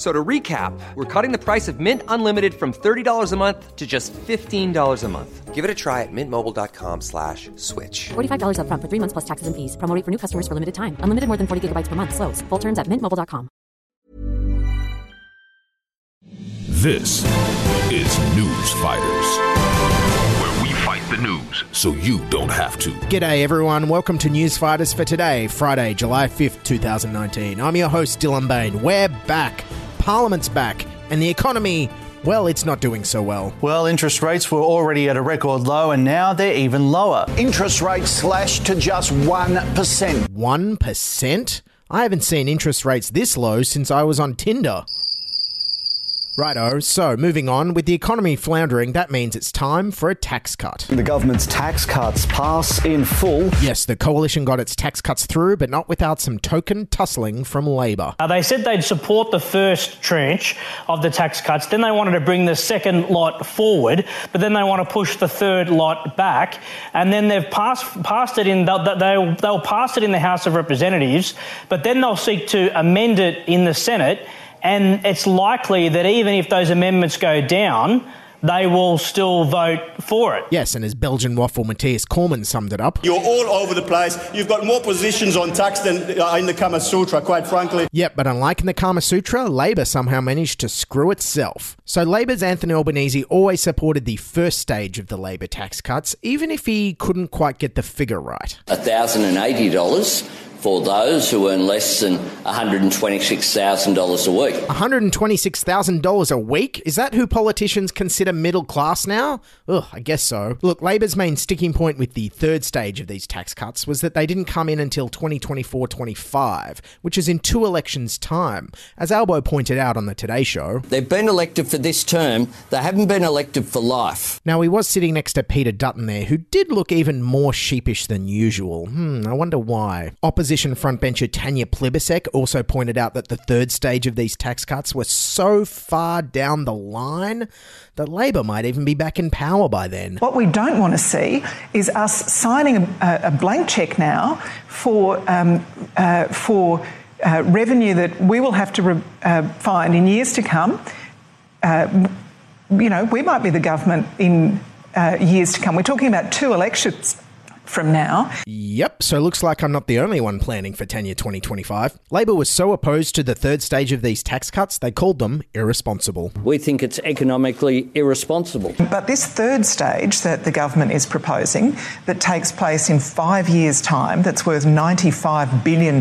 F- So to recap, we're cutting the price of Mint Unlimited from $30 a month to just $15 a month. Give it a try at mintmobile.com slash switch. $45 upfront for three months plus taxes and fees. Promo rate for new customers for limited time. Unlimited more than 40 gigabytes per month. Slows. Full terms at mintmobile.com. This is News Fighters, where we fight the news so you don't have to. G'day, everyone. Welcome to News Fighters for today, Friday, July 5th, 2019. I'm your host, Dylan Bain. We're back. Parliament's back. And the economy, well, it's not doing so well. Well, interest rates were already at a record low and now they're even lower. Interest rates slashed to just 1%. 1%? I haven't seen interest rates this low since I was on Tinder. Righto, so moving on, with the economy floundering, that means it's time for a tax cut. The government's tax cuts pass in full. Yes, the coalition got its tax cuts through, but not without some token tussling from Labor. Uh, they said they'd support the first tranche of the tax cuts, then they wanted to bring the second lot forward, but then they want to push the third lot back, and then they've passed passed it in. They'll, they'll, they'll pass it in the House of Representatives, but then they'll seek to amend it in the Senate, and it's likely that even if those amendments go down. They will still vote for it. Yes, and as Belgian waffle Matthias Cormann summed it up. You're all over the place. You've got more positions on tax than uh, in the Kama Sutra, quite frankly. Yep, but unlike in the Kama Sutra, Labor somehow managed to screw itself. So Labor's Anthony Albanese always supported the first stage of the Labor tax cuts, even if he couldn't quite get the figure right. $1,080 for those who earn less than $126,000 a week. $126,000 a week? Is that who politicians consider middle class now? Ugh, I guess so. Look, Labor's main sticking point with the third stage of these tax cuts was that they didn't come in until 2024 25, which is in two elections' time. As Albo pointed out on the Today Show, They've been elected for this term, they haven't been elected for life. Now, he was sitting next to Peter Dutton there, who did look even more sheepish than usual. Hmm, I wonder why. Opposition frontbencher Tanya Plibersek also pointed out that the third stage of these tax cuts were so far down the line that Labor might even be back in power by then. What we don't want to see is us signing a, a blank check now for, um, uh, for uh, revenue that we will have to re- uh, find in years to come. Uh, you know, we might be the government in uh, years to come. We're talking about two elections from now. Yep, so looks like I'm not the only one planning for tenure 2025. Labor was so opposed to the third stage of these tax cuts, they called them irresponsible. We think it's economically irresponsible. But this third stage that the government is proposing, that takes place in five years' time, that's worth $95 billion,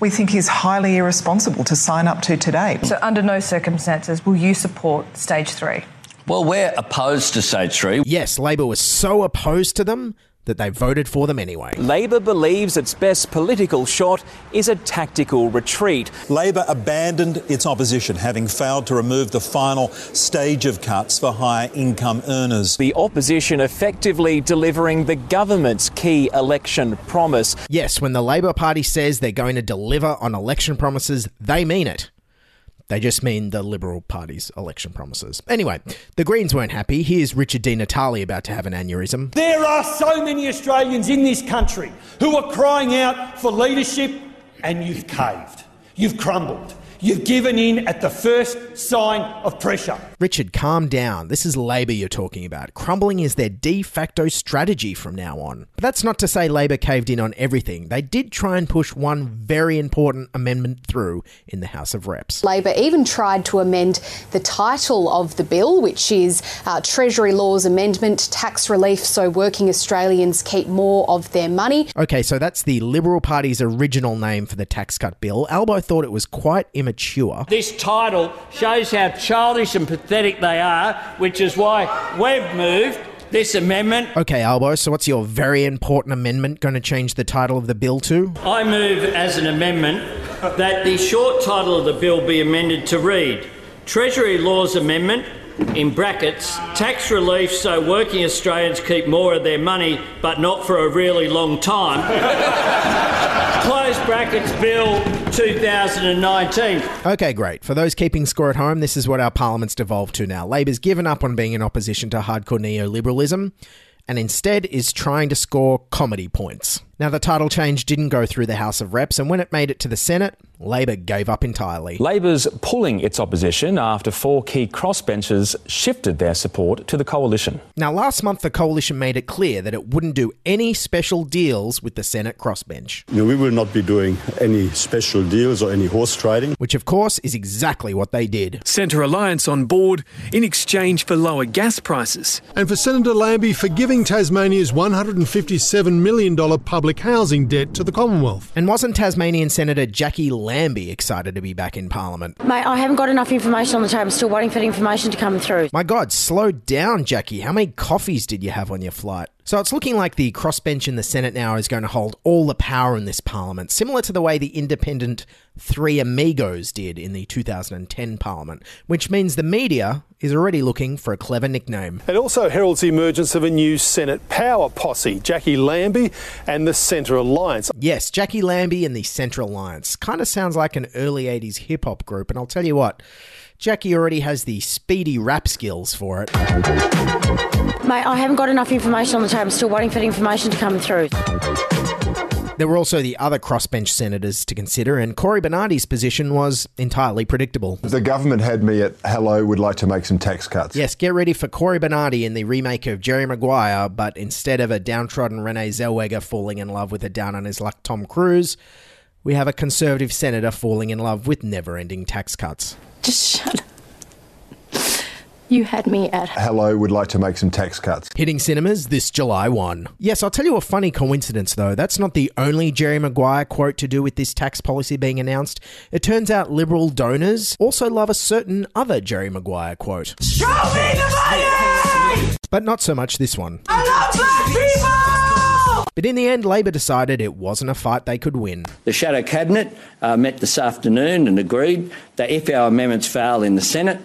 we think is highly irresponsible to sign up to today. So, under no circumstances will you support stage three? Well, we're opposed to stage three. Yes, Labor was so opposed to them that they voted for them anyway. Labor believes its best political shot is a tactical retreat. Labor abandoned its opposition, having failed to remove the final stage of cuts for higher income earners. The opposition effectively delivering the government's key election promise. Yes, when the Labor Party says they're going to deliver on election promises, they mean it. They just mean the Liberal Party's election promises. Anyway, the Greens weren't happy. Here's Richard Di Natale about to have an aneurysm. There are so many Australians in this country who are crying out for leadership, and you've caved. You've crumbled. You've given in at the first sign of pressure. Richard, calm down. This is Labor you're talking about. Crumbling is their de facto strategy from now on. But that's not to say Labor caved in on everything. They did try and push one very important amendment through in the House of Reps. Labor even tried to amend the title of the bill, which is uh, Treasury Laws Amendment Tax Relief so working Australians keep more of their money. Okay, so that's the Liberal Party's original name for the tax cut bill. Albo thought it was quite immature. This title shows how childish and pathetic they are, which is why we've moved this amendment. Okay, Albo, so what's your very important amendment going to change the title of the bill to? I move as an amendment that the short title of the bill be amended to read Treasury Laws Amendment in brackets, tax relief so working Australians keep more of their money, but not for a really long time. Close brackets, Bill 2019. Okay, great. For those keeping score at home, this is what our parliament's devolved to now. Labor's given up on being in opposition to hardcore neoliberalism and instead is trying to score comedy points. Now, the title change didn't go through the House of Reps, and when it made it to the Senate, Labor gave up entirely. Labor's pulling its opposition after four key crossbenchers shifted their support to the coalition. Now, last month, the coalition made it clear that it wouldn't do any special deals with the Senate crossbench. No, we will not be doing any special deals or any horse trading. Which, of course, is exactly what they did. Centre Alliance on board in exchange for lower gas prices. And for Senator Lambie forgiving Tasmania's $157 million public housing debt to the Commonwealth. And wasn't Tasmanian Senator Jackie Lambie excited to be back in Parliament? Mate, I haven't got enough information on the table. I'm still waiting for the information to come through. My God, slow down, Jackie. How many coffees did you have on your flight? So it's looking like the crossbench in the Senate now is going to hold all the power in this parliament, similar to the way the independent Three Amigos did in the 2010 parliament, which means the media is already looking for a clever nickname. It also heralds the emergence of a new Senate power posse, Jackie Lambie and the Centre Alliance. Yes, Jackie Lambie and the Centre Alliance. Kind of sounds like an early 80s hip hop group, and I'll tell you what. Jackie already has the speedy rap skills for it. Mate, I haven't got enough information on the table. I'm still waiting for the information to come through. There were also the other crossbench senators to consider, and Cory Bernardi's position was entirely predictable. The government had me at hello, would like to make some tax cuts. Yes, get ready for Cory Bernardi in the remake of Jerry Maguire, but instead of a downtrodden Renee Zellweger falling in love with a down on his luck Tom Cruise, we have a conservative senator falling in love with never ending tax cuts. Just shut up. You had me at hello, would like to make some tax cuts. Hitting cinemas this July 1. Yes, I'll tell you a funny coincidence though. That's not the only Jerry Maguire quote to do with this tax policy being announced. It turns out Liberal donors also love a certain other Jerry Maguire quote. Show me the money! But not so much this one. I love black people! But in the end, Labor decided it wasn't a fight they could win. The Shadow Cabinet uh, met this afternoon and agreed that if our amendments fail in the Senate,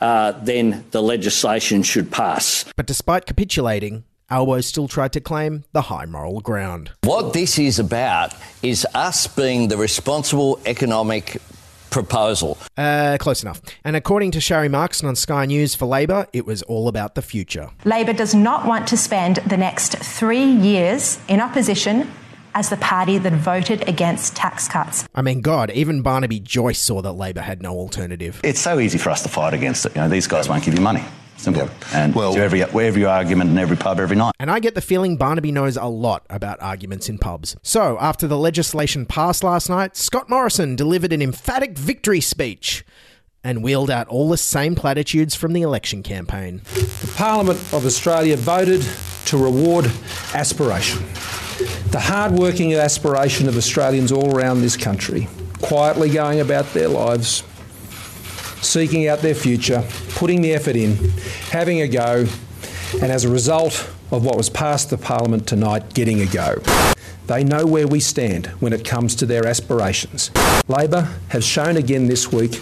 uh, then the legislation should pass. But despite capitulating, Albo still tried to claim the high moral ground. What this is about is us being the responsible economic proposal. Uh, close enough. And according to Sharri Markson on Sky News for Labor, it was all about the future. Labor does not want to spend the next three years in opposition as the party that voted against tax cuts. I mean, God, even Barnaby Joyce saw that Labor had no alternative. It's so easy for us to fight against it. You know, these guys won't give you money. Simple. And well, do every, every argument in every pub every night. And I get the feeling Barnaby knows a lot about arguments in pubs. So, after the legislation passed last night, Scott Morrison delivered an emphatic victory speech and wheeled out all the same platitudes from the election campaign. The Parliament of Australia voted to reward aspiration the hard-working aspiration of Australians all around this country, quietly going about their lives, seeking out their future, putting the effort in, having a go, and as a result of what was passed the Parliament tonight, getting a go. They know where we stand when it comes to their aspirations. Labor has shown again this week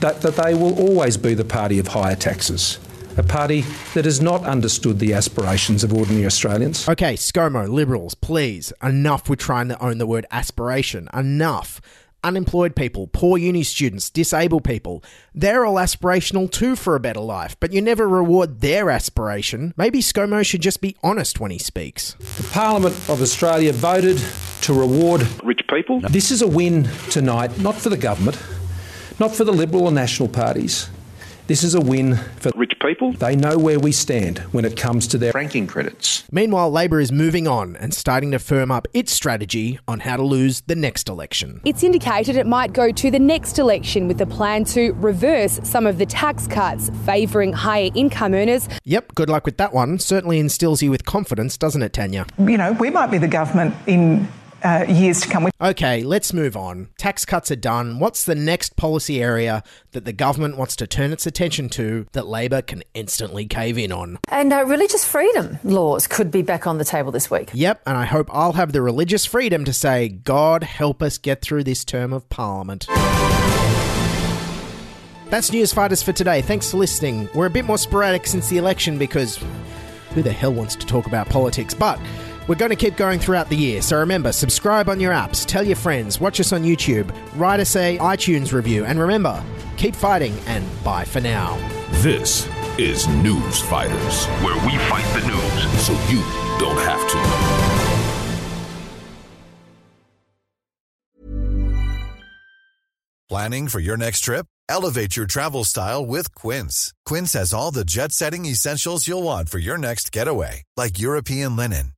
that, that they will always be the party of higher taxes a party that has not understood the aspirations of ordinary Australians. Okay, ScoMo, Liberals, please, enough with trying to own the word aspiration. Enough. Unemployed people, poor uni students, disabled people, they're all aspirational too for a better life, but you never reward their aspiration. Maybe ScoMo should just be honest when he speaks. The Parliament of Australia voted to reward rich people. This is a win tonight, not for the government, not for the Liberal or National parties. This is a win for rich people. They know where we stand when it comes to their franking credits. Meanwhile, Labor is moving on and starting to firm up its strategy on how to lose the next election. It's indicated it might go to the next election with a plan to reverse some of the tax cuts favouring higher income earners. Yep, good luck with that one. Certainly instills you with confidence, doesn't it, Tanya? You know, we might be the government in uh, years to come. Okay, let's move on. Tax cuts are done. What's the next policy area that the government wants to turn its attention to that Labor can instantly cave in on? And uh, religious freedom laws could be back on the table this week. Yep, and I hope I'll have the religious freedom to say, God help us get through this term of Parliament. That's News Fighters for today. Thanks for listening. We're a bit more sporadic since the election because who the hell wants to talk about politics? But we're going to keep going throughout the year, so remember, subscribe on your apps, tell your friends, watch us on YouTube, write us a iTunes review, and remember, keep fighting and bye for now. This is News Fighters, where we fight the news so you don't have to. Planning for your next trip? Elevate your travel style with Quince. Quince has all the jet setting essentials you'll want for your next getaway, like European linen